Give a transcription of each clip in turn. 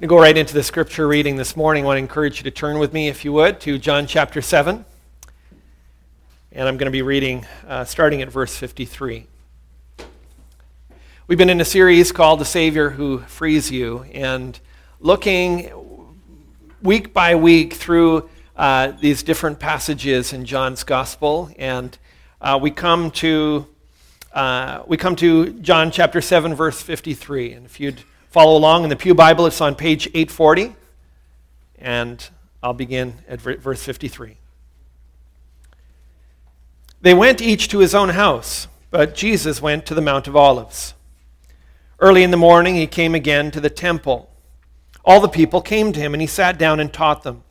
to go right into the scripture reading this morning. I want to encourage you to turn with me, if you would, to John chapter 7. And I'm going to be reading uh, starting at verse 53. We've been in a series called The Savior Who Frees You, and looking week by week through uh, these different passages in John's Gospel. And uh, we, come to, uh, we come to John chapter 7, verse 53. And if you'd follow along in the Pew Bible, it's on page 840. And I'll begin at verse 53. They went each to his own house, but Jesus went to the Mount of Olives. Early in the morning, he came again to the temple. All the people came to him, and he sat down and taught them.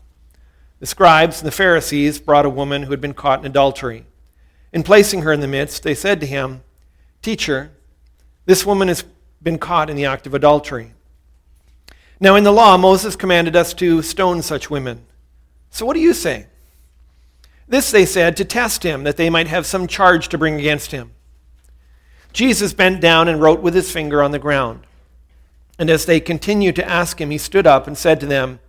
The scribes and the Pharisees brought a woman who had been caught in adultery. In placing her in the midst, they said to him, Teacher, this woman is been caught in the act of adultery. Now, in the law, Moses commanded us to stone such women. So, what do you say? This they said to test him, that they might have some charge to bring against him. Jesus bent down and wrote with his finger on the ground. And as they continued to ask him, he stood up and said to them,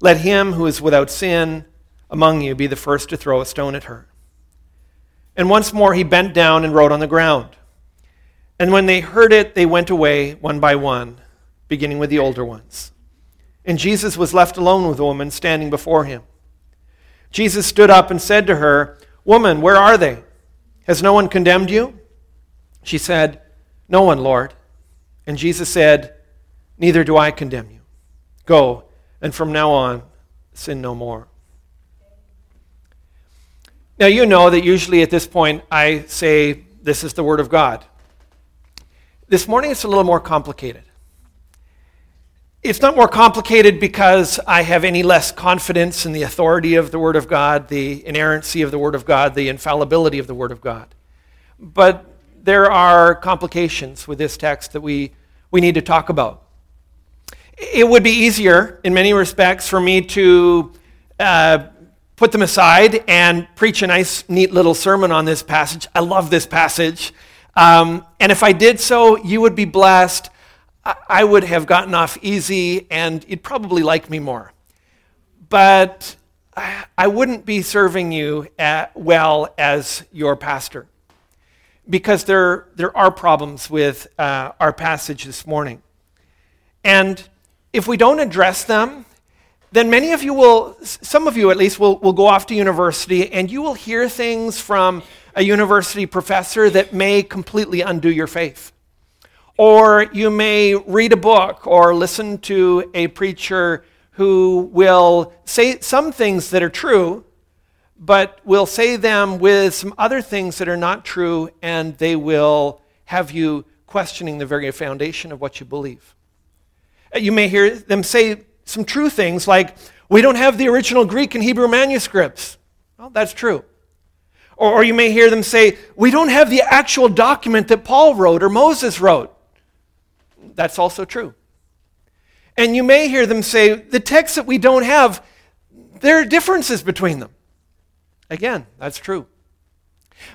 Let him who is without sin among you be the first to throw a stone at her. And once more he bent down and wrote on the ground. And when they heard it, they went away one by one, beginning with the older ones. And Jesus was left alone with the woman standing before him. Jesus stood up and said to her, Woman, where are they? Has no one condemned you? She said, No one, Lord. And Jesus said, Neither do I condemn you. Go, and from now on, sin no more. Now, you know that usually at this point I say, This is the Word of God. This morning it's a little more complicated. It's not more complicated because I have any less confidence in the authority of the Word of God, the inerrancy of the Word of God, the infallibility of the Word of God. But there are complications with this text that we, we need to talk about. It would be easier, in many respects, for me to uh, put them aside and preach a nice, neat little sermon on this passage. I love this passage. Um, and if I did so, you would be blessed. I would have gotten off easy, and you'd probably like me more. But I wouldn't be serving you well as your pastor because there, there are problems with uh, our passage this morning. And if we don't address them, then many of you will, some of you at least, will, will go off to university and you will hear things from a university professor that may completely undo your faith. Or you may read a book or listen to a preacher who will say some things that are true, but will say them with some other things that are not true, and they will have you questioning the very foundation of what you believe. Uh, you may hear them say some true things like, we don't have the original Greek and Hebrew manuscripts. Well, that's true. Or, or you may hear them say, We don't have the actual document that Paul wrote or Moses wrote. That's also true. And you may hear them say, The texts that we don't have, there are differences between them. Again, that's true.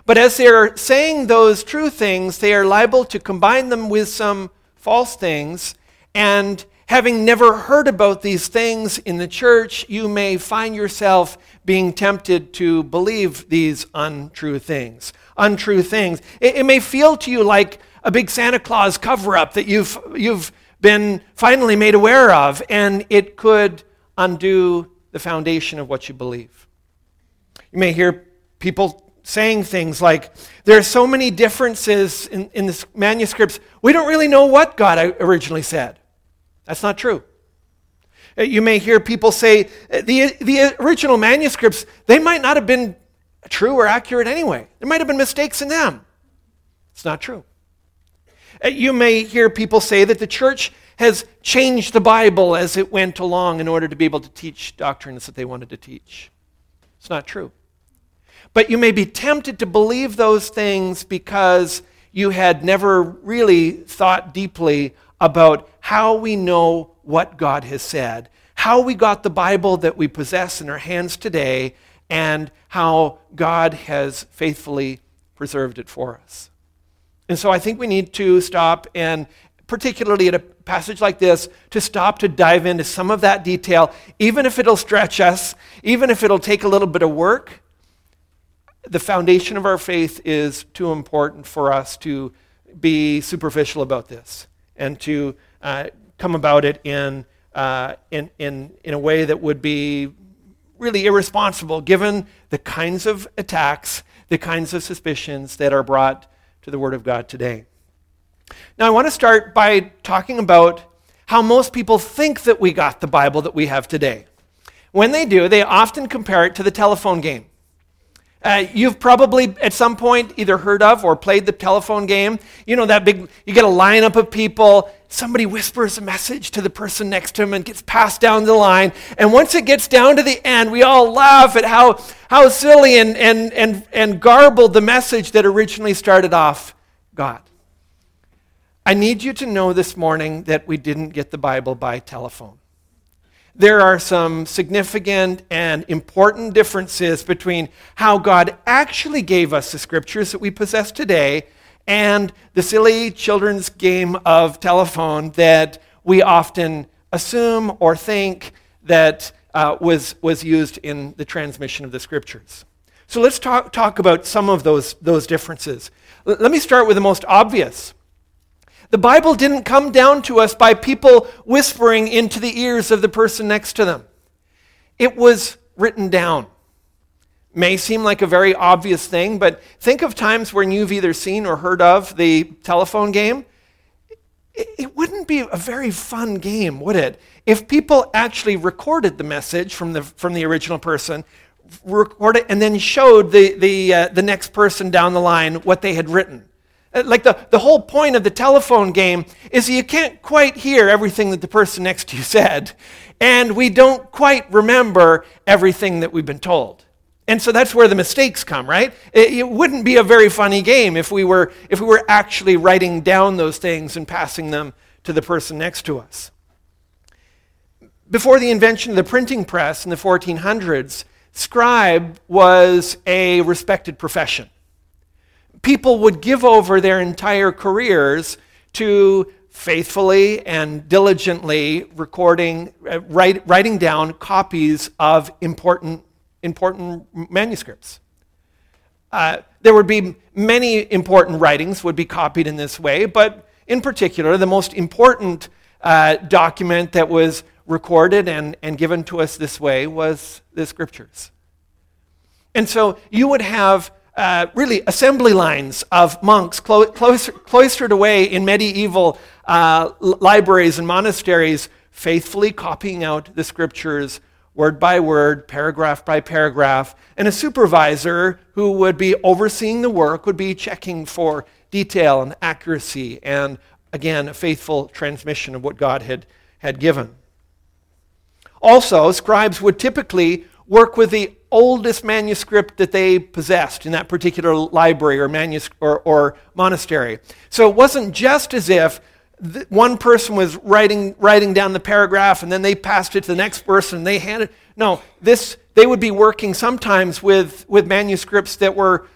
But as they're saying those true things, they are liable to combine them with some false things. And having never heard about these things in the church, you may find yourself being tempted to believe these untrue things. Untrue things. It, it may feel to you like a big Santa Claus cover up that you've, you've been finally made aware of, and it could undo the foundation of what you believe. You may hear people saying things like, There are so many differences in, in the manuscripts, we don't really know what God uh, originally said. That's not true. Uh, you may hear people say uh, the, the original manuscripts, they might not have been true or accurate anyway. There might have been mistakes in them. It's not true. Uh, you may hear people say that the church has changed the Bible as it went along in order to be able to teach doctrines that they wanted to teach. It's not true. But you may be tempted to believe those things because you had never really thought deeply about how we know what God has said, how we got the Bible that we possess in our hands today, and how God has faithfully preserved it for us. And so I think we need to stop and particularly at a passage like this, to stop to dive into some of that detail, even if it'll stretch us, even if it'll take a little bit of work. The foundation of our faith is too important for us to be superficial about this and to uh, come about it in, uh, in, in, in a way that would be really irresponsible given the kinds of attacks, the kinds of suspicions that are brought to the Word of God today. Now, I want to start by talking about how most people think that we got the Bible that we have today. When they do, they often compare it to the telephone game. Uh, you've probably at some point either heard of or played the telephone game. You know, that big, you get a lineup of people, somebody whispers a message to the person next to him and gets passed down the line. And once it gets down to the end, we all laugh at how, how silly and, and, and, and garbled the message that originally started off God. I need you to know this morning that we didn't get the Bible by telephone there are some significant and important differences between how God actually gave us the scriptures that we possess today and the silly children's game of telephone that we often assume or think that uh, was, was used in the transmission of the scriptures. So let's talk, talk about some of those, those differences. L- let me start with the most obvious. The Bible didn't come down to us by people whispering into the ears of the person next to them. It was written down. May seem like a very obvious thing, but think of times when you've either seen or heard of the telephone game. It wouldn't be a very fun game, would it? If people actually recorded the message from the, from the original person, record it, and then showed the, the, uh, the next person down the line what they had written. Uh, like the, the whole point of the telephone game is you can't quite hear everything that the person next to you said, and we don't quite remember everything that we've been told. And so that's where the mistakes come, right? It, it wouldn't be a very funny game if we, were, if we were actually writing down those things and passing them to the person next to us. Before the invention of the printing press in the 1400s, scribe was a respected profession people would give over their entire careers to faithfully and diligently recording, uh, write, writing down copies of important, important manuscripts. Uh, there would be many important writings would be copied in this way, but in particular, the most important uh, document that was recorded and, and given to us this way was the scriptures. And so you would have uh, really assembly lines of monks clo- cloistered away in medieval uh, libraries and monasteries, faithfully copying out the scriptures word by word, paragraph by paragraph, and a supervisor who would be overseeing the work would be checking for detail and accuracy and, again, a faithful transmission of what God had, had given. Also, scribes would typically work with the oldest manuscript that they possessed in that particular library or, manus- or, or monastery. So it wasn't just as if th- one person was writing, writing down the paragraph and then they passed it to the next person and they handed. No, this, they would be working sometimes with, with manuscripts that were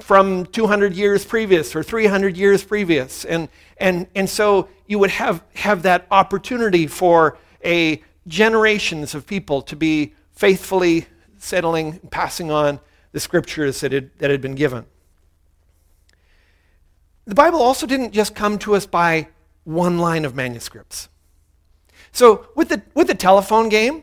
from 200 years previous or 300 years previous. And, and, and so you would have, have that opportunity for a generations of people to be faithfully settling, and passing on the scriptures that had, that had been given. The Bible also didn't just come to us by one line of manuscripts. So, with the, with the telephone game,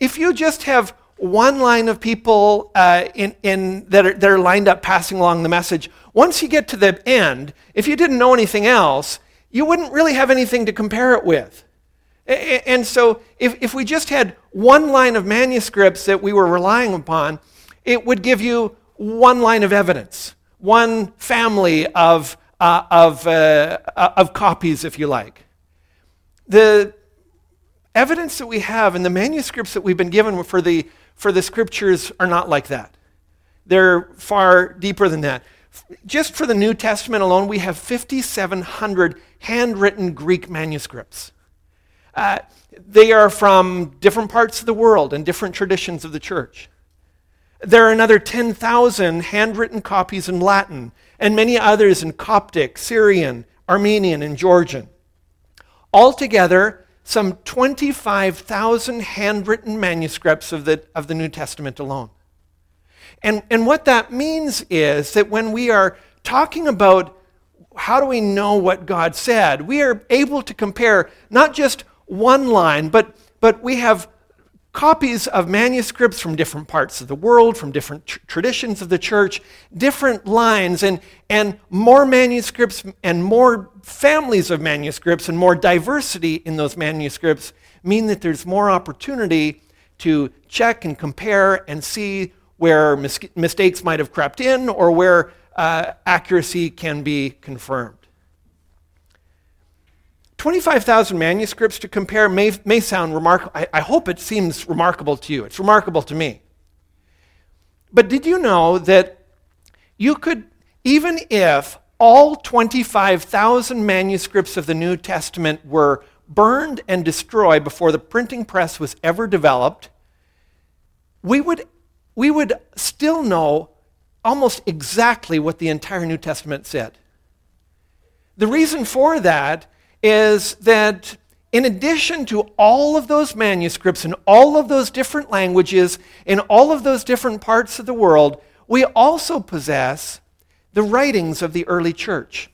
if you just have one line of people uh, in, in, that, are, that are lined up passing along the message, once you get to the end, if you didn't know anything else, you wouldn't really have anything to compare it with. And so, if, if we just had one line of manuscripts that we were relying upon, it would give you one line of evidence, one family of, uh, of, uh, of copies, if you like. The evidence that we have and the manuscripts that we've been given for the, for the scriptures are not like that. They're far deeper than that. Just for the New Testament alone, we have 5,700 handwritten Greek manuscripts. Uh, they are from different parts of the world and different traditions of the church. There are another 10,000 handwritten copies in Latin and many others in Coptic, Syrian, Armenian, and Georgian. Altogether, some 25,000 handwritten manuscripts of the, of the New Testament alone. And, and what that means is that when we are talking about how do we know what God said, we are able to compare not just one line, but, but we have copies of manuscripts from different parts of the world, from different tr- traditions of the church, different lines, and, and more manuscripts and more families of manuscripts and more diversity in those manuscripts mean that there's more opportunity to check and compare and see where mis- mistakes might have crept in or where uh, accuracy can be confirmed. 25,000 manuscripts to compare may, may sound remarkable. I, I hope it seems remarkable to you. It's remarkable to me. But did you know that you could, even if all 25,000 manuscripts of the New Testament were burned and destroyed before the printing press was ever developed, we would, we would still know almost exactly what the entire New Testament said. The reason for that is that in addition to all of those manuscripts in all of those different languages in all of those different parts of the world, we also possess the writings of the early church.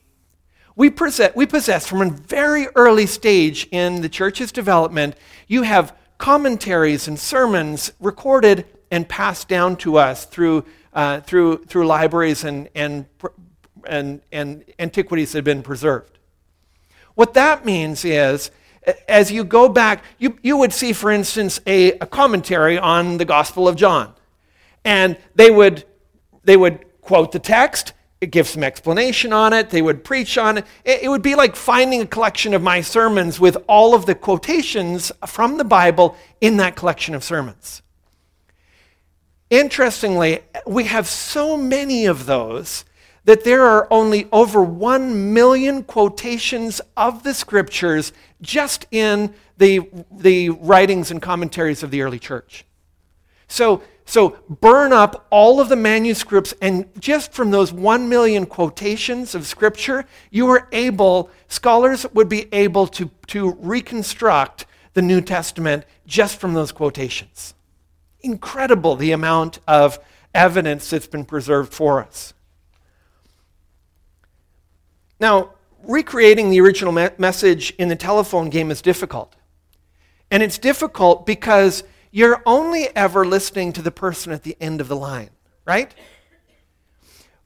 We possess, we possess from a very early stage in the church's development, you have commentaries and sermons recorded and passed down to us through, uh, through, through libraries and, and, and, and antiquities that have been preserved. What that means is, as you go back, you, you would see, for instance, a, a commentary on the Gospel of John. And they would, they would quote the text, give some explanation on it, they would preach on it. it. It would be like finding a collection of my sermons with all of the quotations from the Bible in that collection of sermons. Interestingly, we have so many of those that there are only over 1 million quotations of the scriptures just in the, the writings and commentaries of the early church. So, so burn up all of the manuscripts, and just from those 1 million quotations of scripture, you are able, scholars would be able to, to reconstruct the New Testament just from those quotations. Incredible the amount of evidence that's been preserved for us. Now, recreating the original me- message in the telephone game is difficult. And it's difficult because you're only ever listening to the person at the end of the line, right?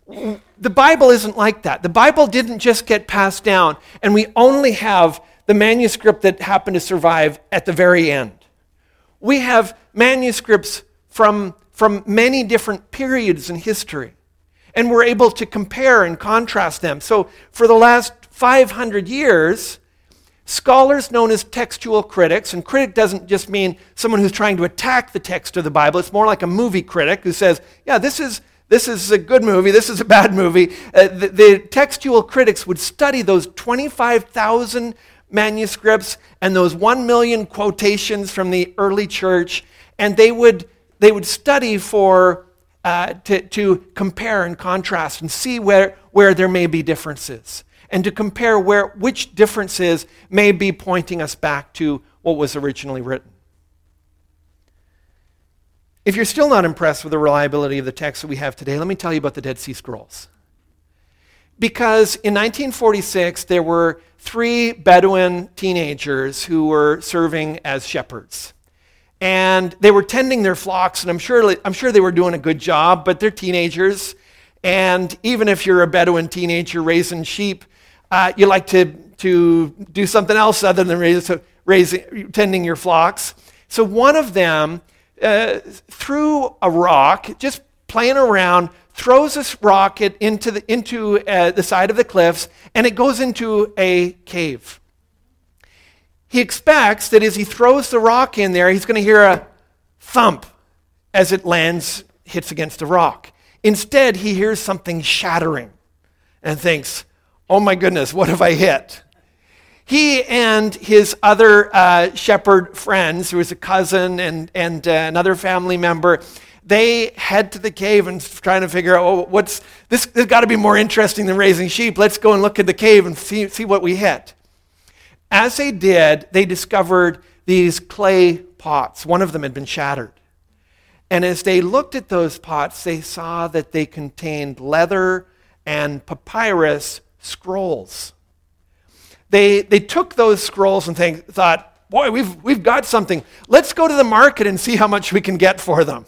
The Bible isn't like that. The Bible didn't just get passed down, and we only have the manuscript that happened to survive at the very end. We have manuscripts from, from many different periods in history and we're able to compare and contrast them. So, for the last 500 years, scholars known as textual critics, and critic doesn't just mean someone who's trying to attack the text of the Bible, it's more like a movie critic who says, yeah, this is. This is a good movie. This is a bad movie. Uh, the, the textual critics would study those 25,000 manuscripts and those 1 million quotations from the early church, and they would, they would study for uh, to, to compare and contrast and see where, where there may be differences and to compare where, which differences may be pointing us back to what was originally written. If you're still not impressed with the reliability of the text that we have today, let me tell you about the Dead Sea Scrolls. Because in 1946, there were three Bedouin teenagers who were serving as shepherds and they were tending their flocks, and I'm sure, I'm sure they were doing a good job, but they're teenagers. And even if you're a Bedouin teenager raising sheep, uh, you like to, to do something else other than raise, raising, tending your flocks. So one of them uh, threw a rock, just playing around, throws this rocket into, the, into uh, the side of the cliffs, and it goes into a cave. He expects that as he throws the rock in there, he's going to hear a thump as it lands, hits against the rock. Instead, he hears something shattering and thinks, oh my goodness, what have I hit? He and his other uh, shepherd friends, who was a cousin and, and uh, another family member, they head to the cave and trying to figure out, oh, what's this? This got to be more interesting than raising sheep. Let's go and look at the cave and see, see what we hit. As they did, they discovered these clay pots. One of them had been shattered. And as they looked at those pots, they saw that they contained leather and papyrus scrolls. They, they took those scrolls and think, thought, boy, we've, we've got something. Let's go to the market and see how much we can get for them.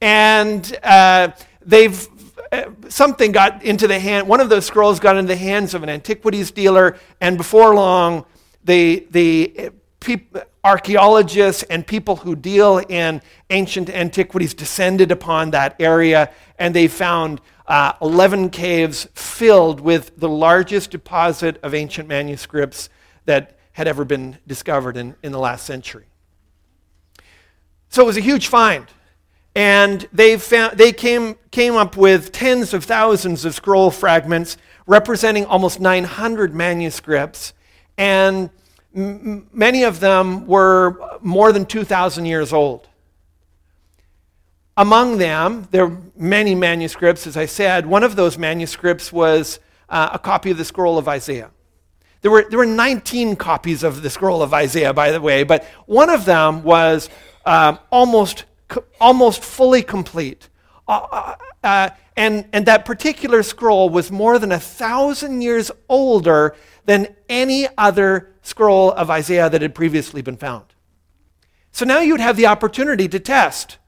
And uh, they've something got into the hand, one of those scrolls got into the hands of an antiquities dealer, and before long, the, the uh, archaeologists and people who deal in ancient antiquities descended upon that area, and they found uh, 11 caves filled with the largest deposit of ancient manuscripts that had ever been discovered in, in the last century. So it was a huge find. And they, found, they came, came up with tens of thousands of scroll fragments representing almost 900 manuscripts. And m- many of them were more than 2,000 years old. Among them, there are many manuscripts, as I said. One of those manuscripts was uh, a copy of the scroll of Isaiah. There were, there were 19 copies of the scroll of Isaiah, by the way, but one of them was um, almost almost fully complete. Uh, uh, uh, and, and that particular scroll was more than a thousand years older than any other scroll of Isaiah that had previously been found. So now you'd have the opportunity to test.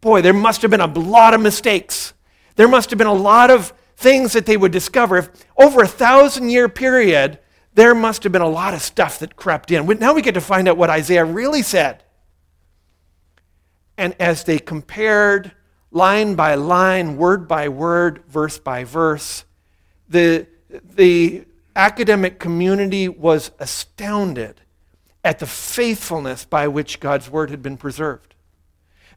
Boy, there must have been a lot of mistakes. There must have been a lot of things that they would discover. If over a thousand year period, there must have been a lot of stuff that crept in. Now we get to find out what Isaiah really said. And as they compared line by line, word by word, verse by verse, the, the academic community was astounded at the faithfulness by which God's word had been preserved.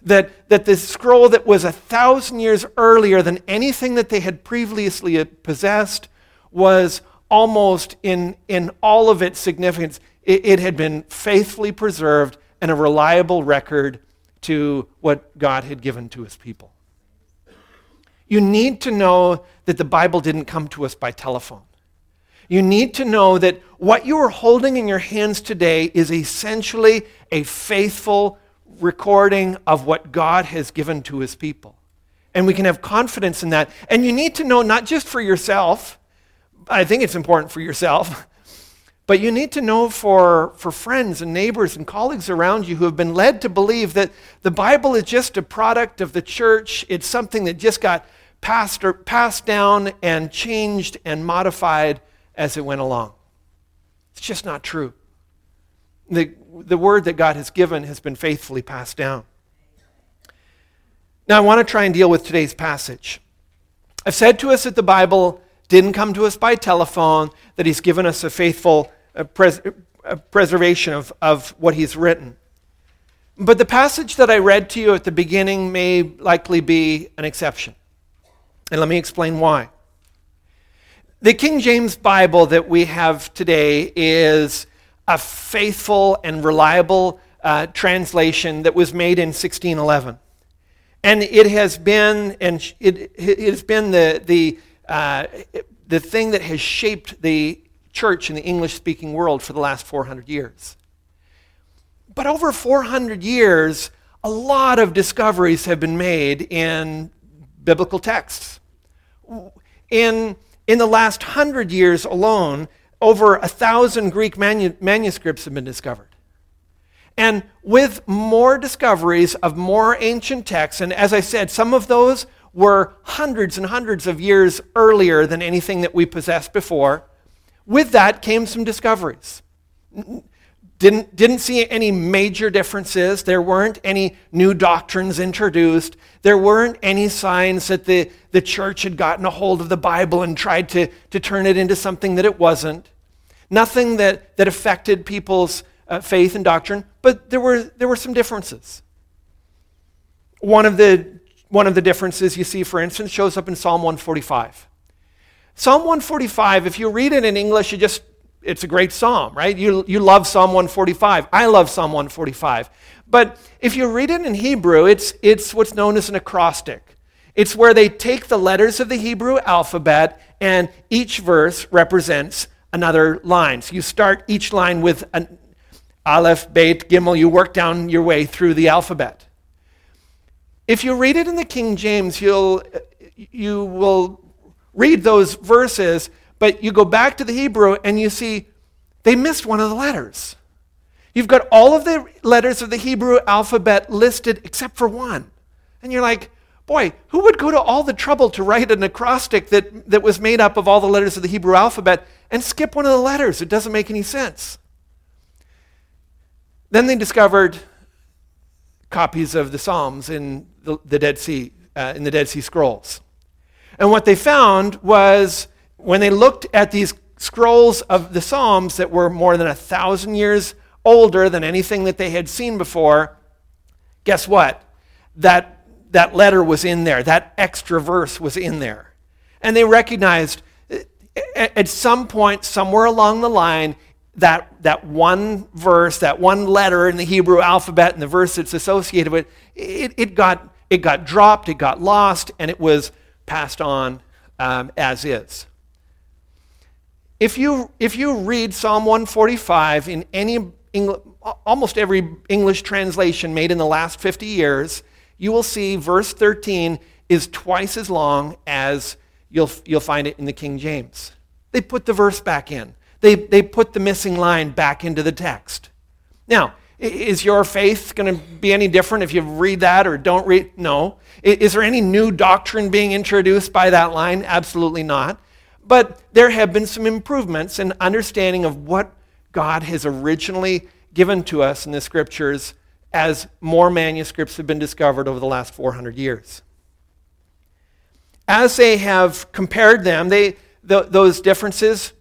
That, that the scroll that was a thousand years earlier than anything that they had previously possessed was almost in, in all of its significance, it, it had been faithfully preserved and a reliable record to what God had given to his people. You need to know that the Bible didn't come to us by telephone. You need to know that what you are holding in your hands today is essentially a faithful recording of what God has given to his people. And we can have confidence in that. And you need to know not just for yourself, I think it's important for yourself, but you need to know for, for friends and neighbors and colleagues around you who have been led to believe that the Bible is just a product of the church. It's something that just got passed, or passed down and changed and modified as it went along. It's just not true. The, the word that God has given has been faithfully passed down. Now, I want to try and deal with today's passage. I've said to us that the Bible didn't come to us by telephone, that He's given us a faithful pres- preservation of, of what He's written. But the passage that I read to you at the beginning may likely be an exception. And let me explain why. The King James Bible that we have today is a faithful and reliable uh, translation that was made in 1611. And it has been, and it, it has been the, the uh, the thing that has shaped the church in the English speaking world for the last 400 years. But over 400 years, a lot of discoveries have been made in biblical texts. In, in the last hundred years alone, over a thousand Greek manu- manuscripts have been discovered. And with more discoveries of more ancient texts, and as I said, some of those were hundreds and hundreds of years earlier than anything that we possessed before. With that came some discoveries. Didn't, didn't see any major differences. There weren't any new doctrines introduced. There weren't any signs that the, the church had gotten a hold of the Bible and tried to, to turn it into something that it wasn't. Nothing that, that affected people's uh, faith and doctrine, but there were, there were some differences. One of the one of the differences you see, for instance, shows up in Psalm 145. Psalm 145, if you read it in English, you just it's a great psalm, right? You, you love Psalm 145. I love Psalm 145. But if you read it in Hebrew, it's, it's what's known as an acrostic. It's where they take the letters of the Hebrew alphabet and each verse represents another line. So you start each line with an Aleph, Beit, Gimel. You work down your way through the alphabet. If you read it in the King James, you'll, you will read those verses, but you go back to the Hebrew and you see they missed one of the letters. You've got all of the letters of the Hebrew alphabet listed except for one. And you're like, boy, who would go to all the trouble to write an acrostic that, that was made up of all the letters of the Hebrew alphabet and skip one of the letters? It doesn't make any sense. Then they discovered copies of the Psalms in the, the Dead Sea, uh, in the Dead Sea Scrolls. And what they found was when they looked at these scrolls of the Psalms that were more than a thousand years older than anything that they had seen before, guess what? That, that letter was in there, that extra verse was in there. And they recognized at some point, somewhere along the line, that, that one verse, that one letter in the Hebrew alphabet and the verse it's associated with, it, it, it, got, it got dropped, it got lost, and it was passed on um, as is. If you, if you read Psalm 145 in any English, almost every English translation made in the last 50 years, you will see verse 13 is twice as long as you'll, you'll find it in the King James. They put the verse back in, they, they put the missing line back into the text. Now, is your faith going to be any different if you read that or don't read? No. Is there any new doctrine being introduced by that line? Absolutely not. But there have been some improvements in understanding of what God has originally given to us in the scriptures as more manuscripts have been discovered over the last 400 years. As they have compared them, they, th- those differences,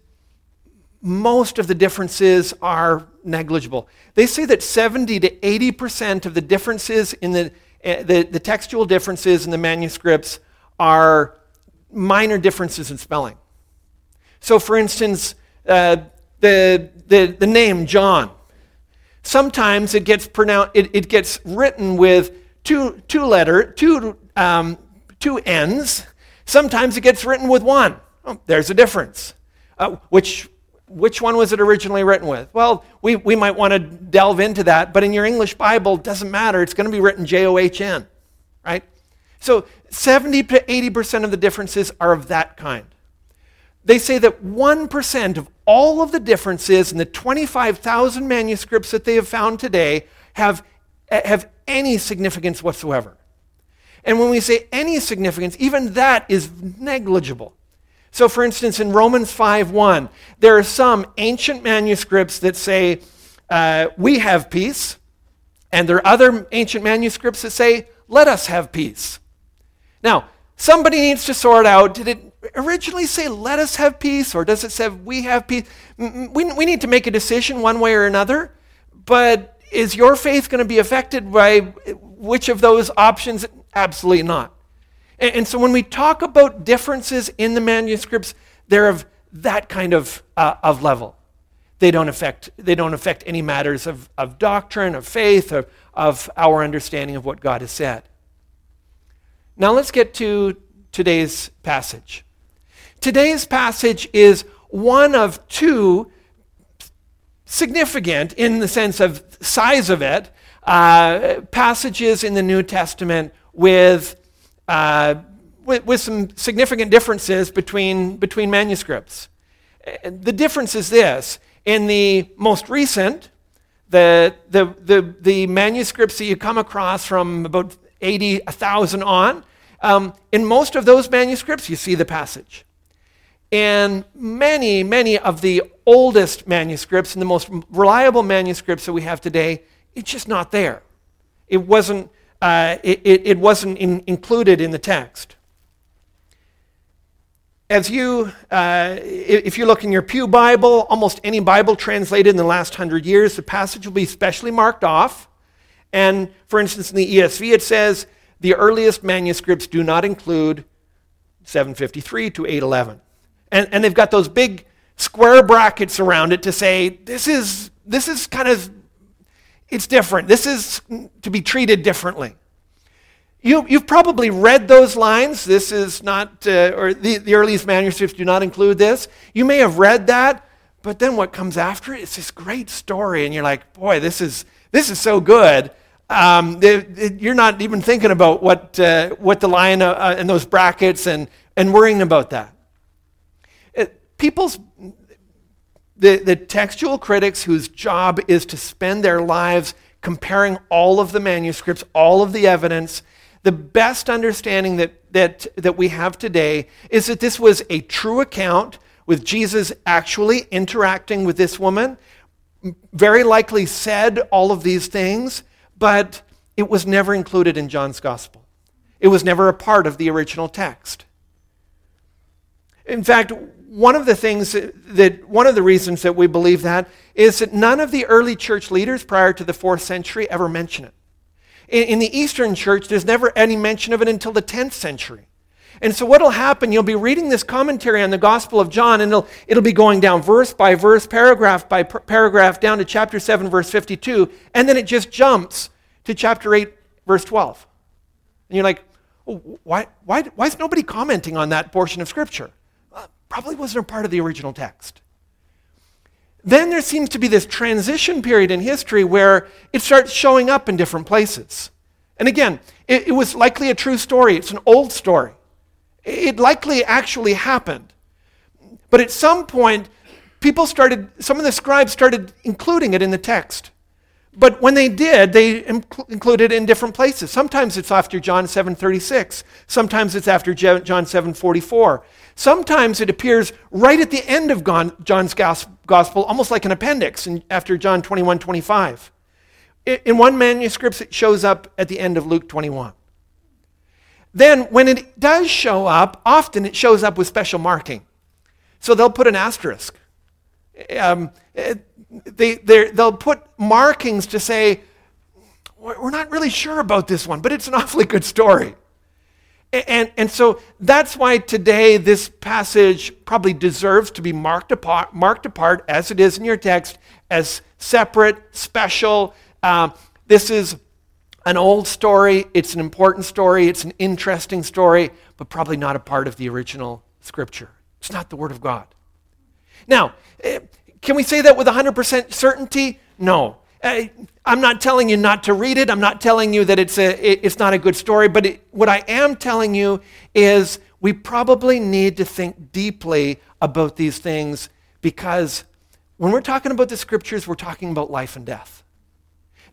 most of the differences are negligible. They say that 70 to 80% of the differences in the, uh, the, the textual differences in the manuscripts are minor differences in spelling. So, for instance, uh, the, the, the name John, sometimes it gets pronounced, it, it gets written with two, two letter, two, um, two N's. Sometimes it gets written with one. Oh, there's a difference. Uh, which, which one was it originally written with? Well, we, we might want to delve into that, but in your English Bible, it doesn't matter. It's going to be written J O H N, right? So 70 to 80% of the differences are of that kind. They say that 1% of all of the differences in the 25,000 manuscripts that they have found today have, have any significance whatsoever. And when we say any significance, even that is negligible. So, for instance, in Romans 5:1, there are some ancient manuscripts that say, uh, "We have peace," and there are other ancient manuscripts that say, "Let us have peace." Now, somebody needs to sort out: did it originally say, "Let us have peace," or does it say, "We have peace"? We, we need to make a decision one way or another. But is your faith going to be affected by which of those options? Absolutely not. And, and so when we talk about differences in the manuscripts, they're of that kind of, uh, of level. They don't affect, they don't affect any matters of, of doctrine, of faith, or of our understanding of what God has said. Now let's get to today's passage. Today's passage is one of two significant, in the sense of size of it, uh, passages in the New Testament with uh, with, with, some significant differences between, between manuscripts. The difference is this in the most recent, the, the, the, the manuscripts that you come across from about 80, 1,000 on, um, in most of those manuscripts, you see the passage. In many, many of the oldest manuscripts and the most reliable manuscripts that we have today, it's just not there. It wasn't uh, it, it, wasn't in, included in the text. As you, uh, if you look in your Pew Bible, almost any Bible translated in the last hundred years, the passage will be specially marked off. And for instance, in the ESV, it says the earliest manuscripts do not include 753 to 811. And, and they've got those big square brackets around it to say this is, this is kind of it's different. This is to be treated differently. You, you've probably read those lines. This is not, uh, or the, the earliest manuscripts do not include this. You may have read that, but then what comes after it is this great story, and you're like, boy, this is, this is so good. Um, you're not even thinking about what, uh, what the line uh, uh, in those brackets and, and worrying about that. It, people's, the, the textual critics whose job is to spend their lives comparing all of the manuscripts, all of the evidence, the best understanding that, that, that we have today is that this was a true account with Jesus actually interacting with this woman, very likely said all of these things, but it was never included in John's gospel. It was never a part of the original text. In fact, one of the things that, one of the reasons that we believe that is that none of the early church leaders prior to the fourth century ever mention it. In, in the Eastern church, there's never any mention of it until the 10th century. And so what'll happen, you'll be reading this commentary on the Gospel of John, and it'll, it'll be going down verse by verse, paragraph by paragraph, down to chapter 7, verse 52, and then it just jumps to chapter 8, verse 12. And you're like, oh, why, why, why is nobody commenting on that portion of Scripture? Probably wasn't a part of the original text. Then there seems to be this transition period in history where it starts showing up in different places. And again, it, it was likely a true story, it's an old story. It likely actually happened. But at some point, people started, some of the scribes started including it in the text. But when they did, they inc- included it in different places. Sometimes it's after John 7:36. Sometimes it's after John 7:44. Sometimes it appears right at the end of John's gospel, almost like an appendix after John 21:25. In one manuscript, it shows up at the end of Luke 21. Then, when it does show up, often it shows up with special marking. So they'll put an asterisk. Um, they, they'll put markings to say, we're not really sure about this one, but it's an awfully good story. And, and so that's why today this passage probably deserves to be marked apart, marked apart as it is in your text as separate, special. Uh, this is an old story, it's an important story, it's an interesting story, but probably not a part of the original scripture. It's not the Word of God. Now, eh, can we say that with 100% certainty? No. Eh, I'm not telling you not to read it. I'm not telling you that it's, a, it's not a good story. But it, what I am telling you is we probably need to think deeply about these things because when we're talking about the scriptures, we're talking about life and death.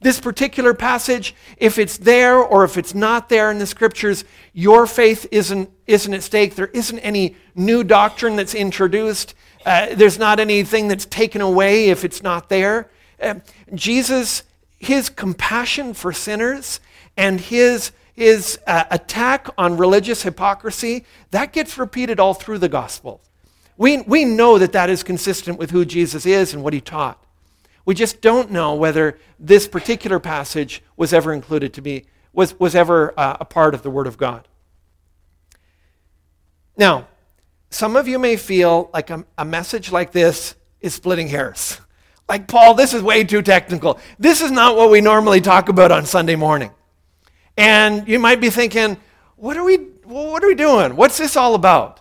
This particular passage, if it's there or if it's not there in the scriptures, your faith isn't, isn't at stake. There isn't any new doctrine that's introduced. Uh, there's not anything that's taken away if it's not there. Uh, Jesus, his compassion for sinners and his, his uh, attack on religious hypocrisy, that gets repeated all through the gospel. We, we know that that is consistent with who Jesus is and what he taught. We just don't know whether this particular passage was ever included to be, was, was ever uh, a part of the Word of God. Now, some of you may feel like a, a message like this is splitting hairs. Like, Paul, this is way too technical. This is not what we normally talk about on Sunday morning. And you might be thinking, what are we, what are we doing? What's this all about?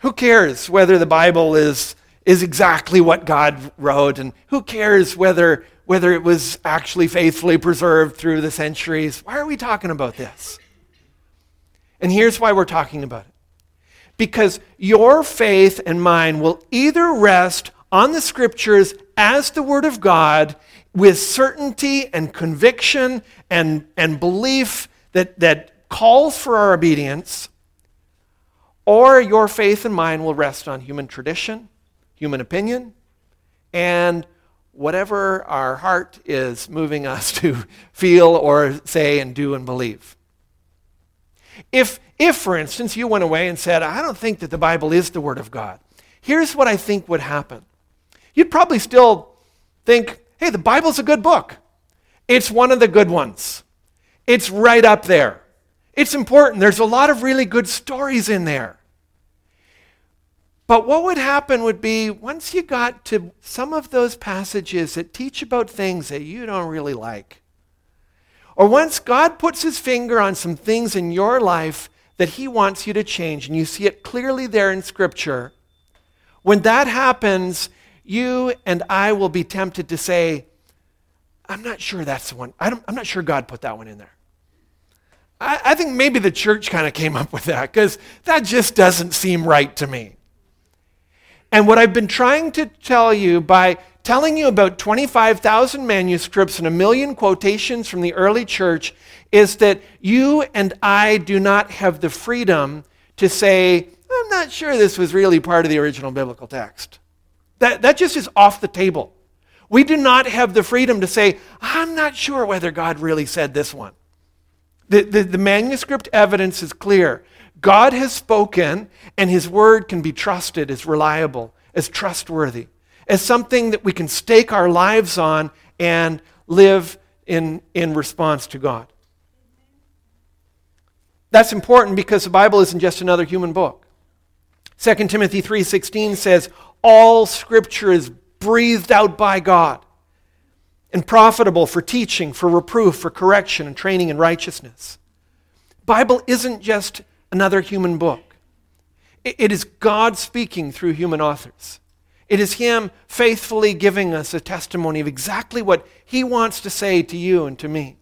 Who cares whether the Bible is is exactly what God wrote, and who cares whether, whether it was actually faithfully preserved through the centuries? Why are we talking about this? And here's why we're talking about it because your faith and mine will either rest on the scriptures as the Word of God with certainty and conviction and, and belief that, that calls for our obedience, or your faith and mine will rest on human tradition human opinion, and whatever our heart is moving us to feel or say and do and believe. If, if, for instance, you went away and said, I don't think that the Bible is the Word of God, here's what I think would happen. You'd probably still think, hey, the Bible's a good book. It's one of the good ones. It's right up there. It's important. There's a lot of really good stories in there. But what would happen would be once you got to some of those passages that teach about things that you don't really like, or once God puts his finger on some things in your life that he wants you to change, and you see it clearly there in Scripture, When that happens, you and I will be tempted to say, I'm not sure that's the one. I am not sure God put that one in there. I, I think maybe the church kind of came up with that because that just doesn't seem right to me. And what I've been trying to tell you by telling you about 25,000 manuscripts and a million quotations from the early church is that you and I do not have the freedom to say, I'm not sure this was really part of the original biblical text. That, that just is off the table. We do not have the freedom to say, I'm not sure whether God really said this one. The, the, the manuscript evidence is clear. God has spoken, and his word can be trusted as reliable, as trustworthy as something that we can stake our lives on and live in, in response to God. That's important because the Bible isn't just another human book. 2 Timothy 3:16 says all scripture is breathed out by God and profitable for teaching, for reproof, for correction and training in righteousness. Bible isn't just another human book. It is God speaking through human authors. It is Him faithfully giving us a testimony of exactly what He wants to say to you and to me.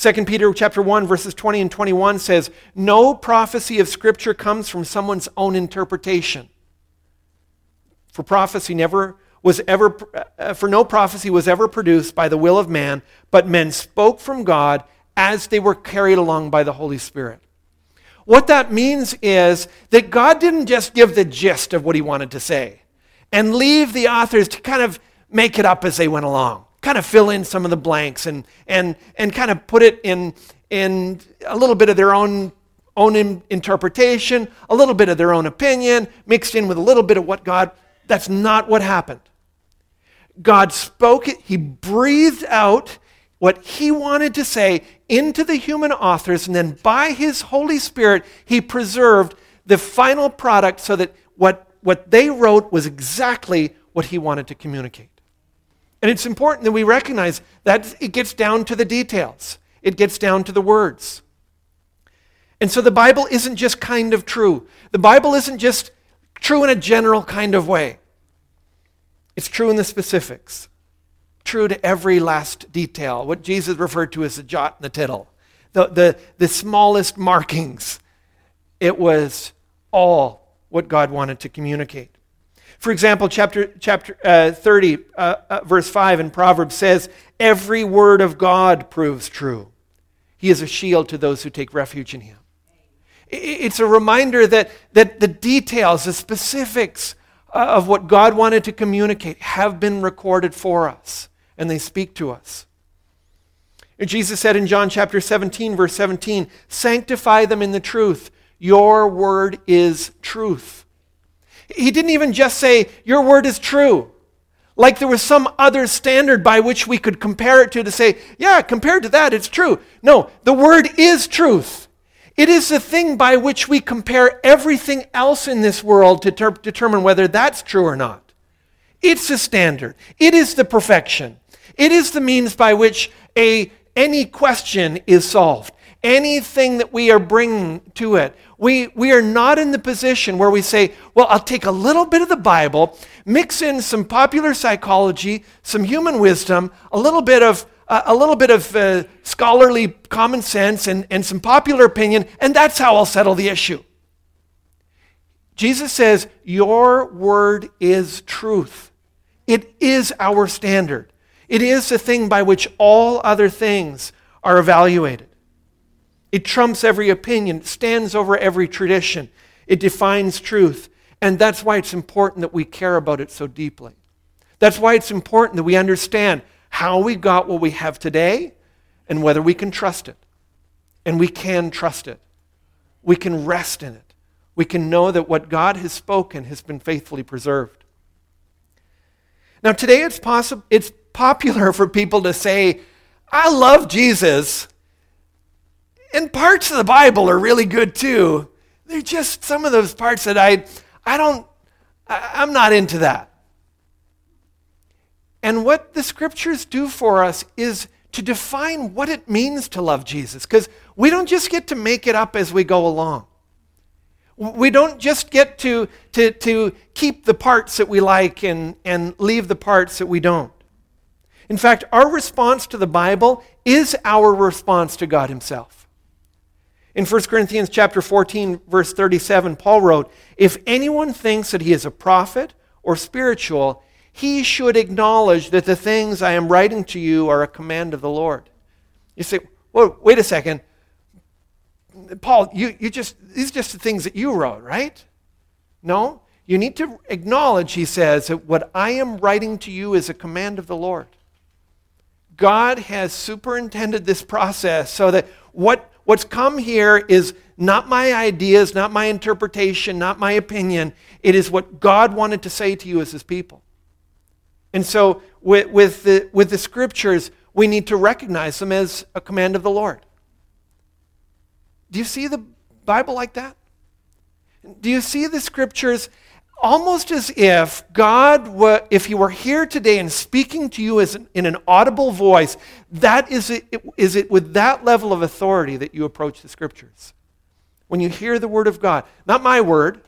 2 Peter chapter 1 verses 20 and 21 says, "No prophecy of scripture comes from someone's own interpretation. For prophecy never was ever uh, for no prophecy was ever produced by the will of man, but men spoke from God as they were carried along by the Holy Spirit." What that means is that God didn't just give the gist of what he wanted to say and leave the authors to kind of make it up as they went along, kind of fill in some of the blanks and, and, and kind of put it in, in a little bit of their own, own interpretation, a little bit of their own opinion, mixed in with a little bit of what God. That's not what happened. God spoke it, He breathed out what He wanted to say into the human authors, and then by his Holy Spirit, he preserved the final product so that what, what they wrote was exactly what he wanted to communicate. And it's important that we recognize that it gets down to the details, it gets down to the words. And so the Bible isn't just kind of true. The Bible isn't just true in a general kind of way. It's true in the specifics true to every last detail, what Jesus referred to as the jot and the tittle, the, the, the smallest markings. It was all what God wanted to communicate. For example, chapter, chapter uh, 30, uh, uh, verse 5 in Proverbs says, Every word of God proves true. He is a shield to those who take refuge in him. It's a reminder that, that the details, the specifics uh, of what God wanted to communicate have been recorded for us and they speak to us. And Jesus said in John chapter 17, verse 17, Sanctify them in the truth. Your word is truth. He didn't even just say, Your word is true. Like there was some other standard by which we could compare it to to say, Yeah, compared to that, it's true. No, the word is truth. It is the thing by which we compare everything else in this world to ter- determine whether that's true or not. It's the standard, it is the perfection. It is the means by which a, any question is solved. Anything that we are bringing to it. We, we are not in the position where we say, well, I'll take a little bit of the Bible, mix in some popular psychology, some human wisdom, a little bit of, uh, a little bit of uh, scholarly common sense, and, and some popular opinion, and that's how I'll settle the issue. Jesus says, Your word is truth. It is our standard. It is the thing by which all other things are evaluated. It trumps every opinion, it stands over every tradition, it defines truth. And that's why it's important that we care about it so deeply. That's why it's important that we understand how we got what we have today and whether we can trust it. And we can trust it. We can rest in it. We can know that what God has spoken has been faithfully preserved. Now, today it's possible, it's popular for people to say, I love Jesus. And parts of the Bible are really good too. They're just some of those parts that I, I don't, I, I'm not into that. And what the scriptures do for us is to define what it means to love Jesus, because we don't just get to make it up as we go along. We don't just get to, to, to keep the parts that we like and, and leave the parts that we don't. In fact, our response to the Bible is our response to God Himself. In 1 Corinthians chapter 14, verse 37, Paul wrote, If anyone thinks that he is a prophet or spiritual, he should acknowledge that the things I am writing to you are a command of the Lord. You say, well, wait a second. Paul, you, you just, these are just the things that you wrote, right? No. You need to acknowledge, he says, that what I am writing to you is a command of the Lord. God has superintended this process so that what, what's come here is not my ideas, not my interpretation, not my opinion. It is what God wanted to say to you as his people. And so, with, with, the, with the scriptures, we need to recognize them as a command of the Lord. Do you see the Bible like that? Do you see the scriptures almost as if God, were, if He were here today and speaking to you an, in an audible voice, that is it, is it with that level of authority that you approach the scriptures? When you hear the word of God, not my word,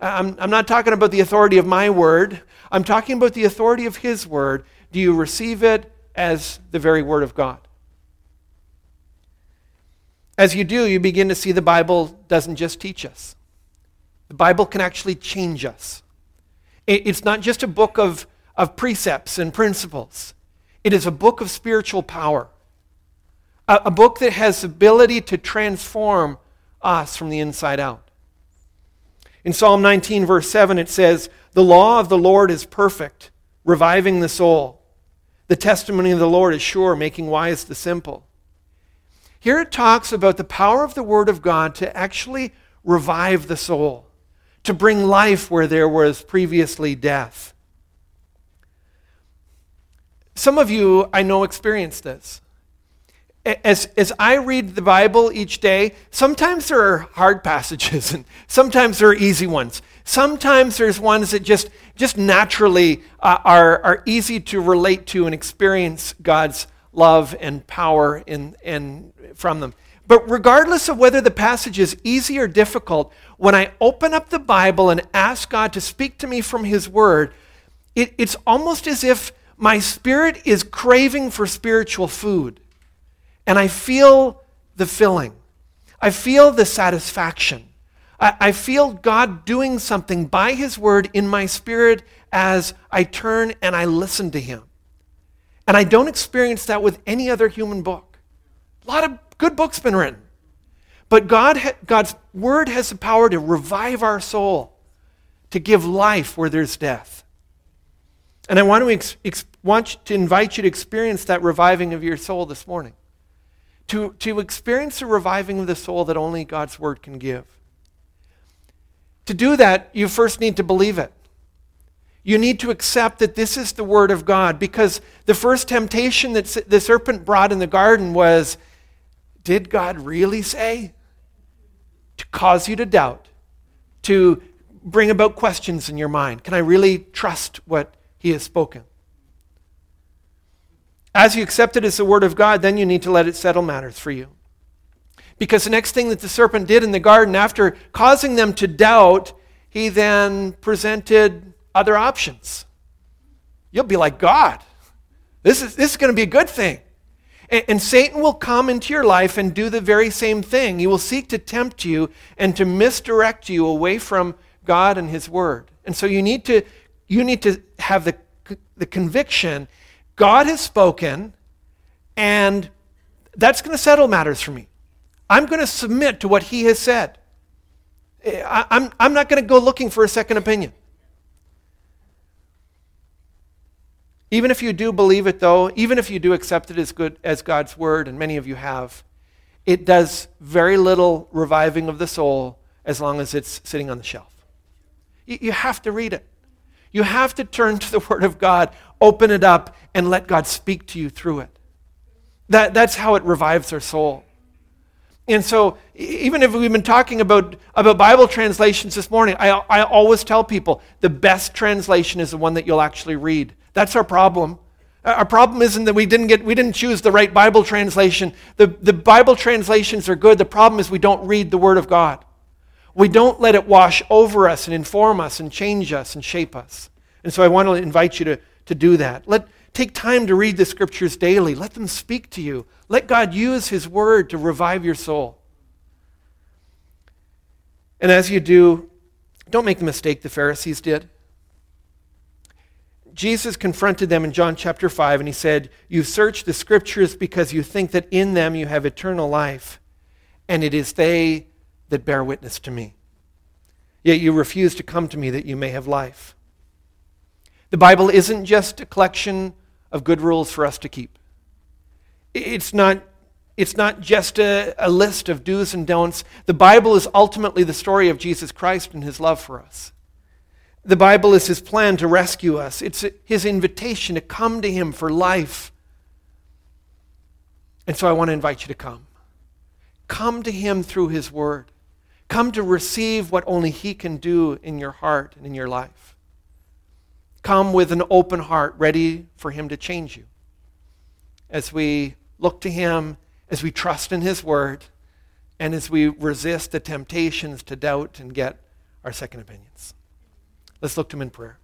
I'm, I'm not talking about the authority of my word, I'm talking about the authority of His word. Do you receive it as the very word of God? As you do, you begin to see the Bible doesn't just teach us. The Bible can actually change us. It's not just a book of, of precepts and principles, it is a book of spiritual power, a, a book that has the ability to transform us from the inside out. In Psalm 19, verse 7, it says, The law of the Lord is perfect, reviving the soul. The testimony of the Lord is sure, making wise the simple. Here it talks about the power of the Word of God to actually revive the soul, to bring life where there was previously death. Some of you, I know, experience this. As, as I read the Bible each day, sometimes there are hard passages and sometimes there are easy ones. Sometimes there's ones that just, just naturally uh, are, are easy to relate to and experience God's love and power in, in, from them. But regardless of whether the passage is easy or difficult, when I open up the Bible and ask God to speak to me from His Word, it, it's almost as if my spirit is craving for spiritual food. And I feel the filling, I feel the satisfaction. I, I feel God doing something by His Word in my spirit as I turn and I listen to Him. And I don't experience that with any other human book. A lot of good books been written. But God God's word has the power to revive our soul, to give life where there's death. And I want to, ex- ex- want to invite you to experience that reviving of your soul this morning. To, to experience the reviving of the soul that only God's word can give. To do that, you first need to believe it. You need to accept that this is the Word of God because the first temptation that the serpent brought in the garden was did God really say? Cause you to doubt, to bring about questions in your mind. Can I really trust what He has spoken? As you accept it as the Word of God, then you need to let it settle matters for you. Because the next thing that the serpent did in the garden, after causing them to doubt, he then presented other options. You'll be like, God, this is, this is going to be a good thing. And, and Satan will come into your life and do the very same thing. He will seek to tempt you and to misdirect you away from God and His Word. And so you need to, you need to have the, the conviction God has spoken, and that's going to settle matters for me. I'm going to submit to what He has said. I, I'm, I'm not going to go looking for a second opinion. Even if you do believe it, though, even if you do accept it as good as God's word, and many of you have, it does very little reviving of the soul as long as it's sitting on the shelf. You have to read it. You have to turn to the Word of God, open it up, and let God speak to you through it. That, that's how it revives our soul. And so, even if we've been talking about, about Bible translations this morning, I, I always tell people the best translation is the one that you'll actually read. That's our problem. Our problem isn't that we didn't, get, we didn't choose the right Bible translation. The, the Bible translations are good. The problem is we don't read the Word of God. we don't let it wash over us and inform us and change us and shape us. And so I want to invite you to, to do that. Let, take time to read the scriptures daily. Let them speak to you. Let God use his word to revive your soul. And as you do, don't make the mistake the Pharisees did. Jesus confronted them in John chapter 5, and he said, You search the scriptures because you think that in them you have eternal life, and it is they that bear witness to me. Yet you refuse to come to me that you may have life. The Bible isn't just a collection of good rules for us to keep. It's not, it's not just a, a list of do's and don'ts. The Bible is ultimately the story of Jesus Christ and his love for us. The Bible is his plan to rescue us, it's his invitation to come to him for life. And so I want to invite you to come. Come to him through his word. Come to receive what only he can do in your heart and in your life. Come with an open heart, ready for him to change you. As we look to him, as we trust in his word, and as we resist the temptations to doubt and get our second opinions. Let's look to him in prayer.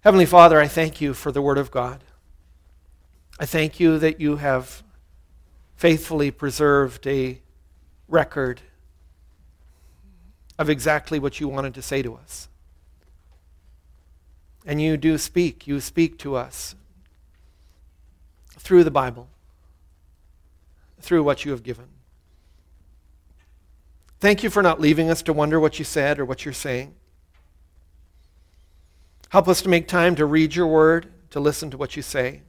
Heavenly Father, I thank you for the Word of God. I thank you that you have faithfully preserved a record of exactly what you wanted to say to us. And you do speak. You speak to us through the Bible, through what you have given. Thank you for not leaving us to wonder what you said or what you're saying. Help us to make time to read your word, to listen to what you say.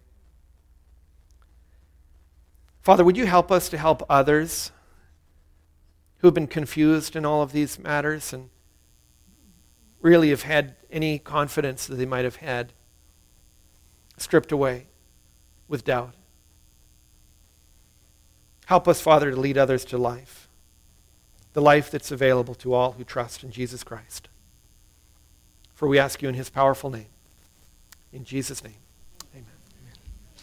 Father, would you help us to help others who have been confused in all of these matters and really have had any confidence that they might have had stripped away with doubt? Help us, Father, to lead others to life the life that's available to all who trust in Jesus Christ. For we ask you in his powerful name. In Jesus' name.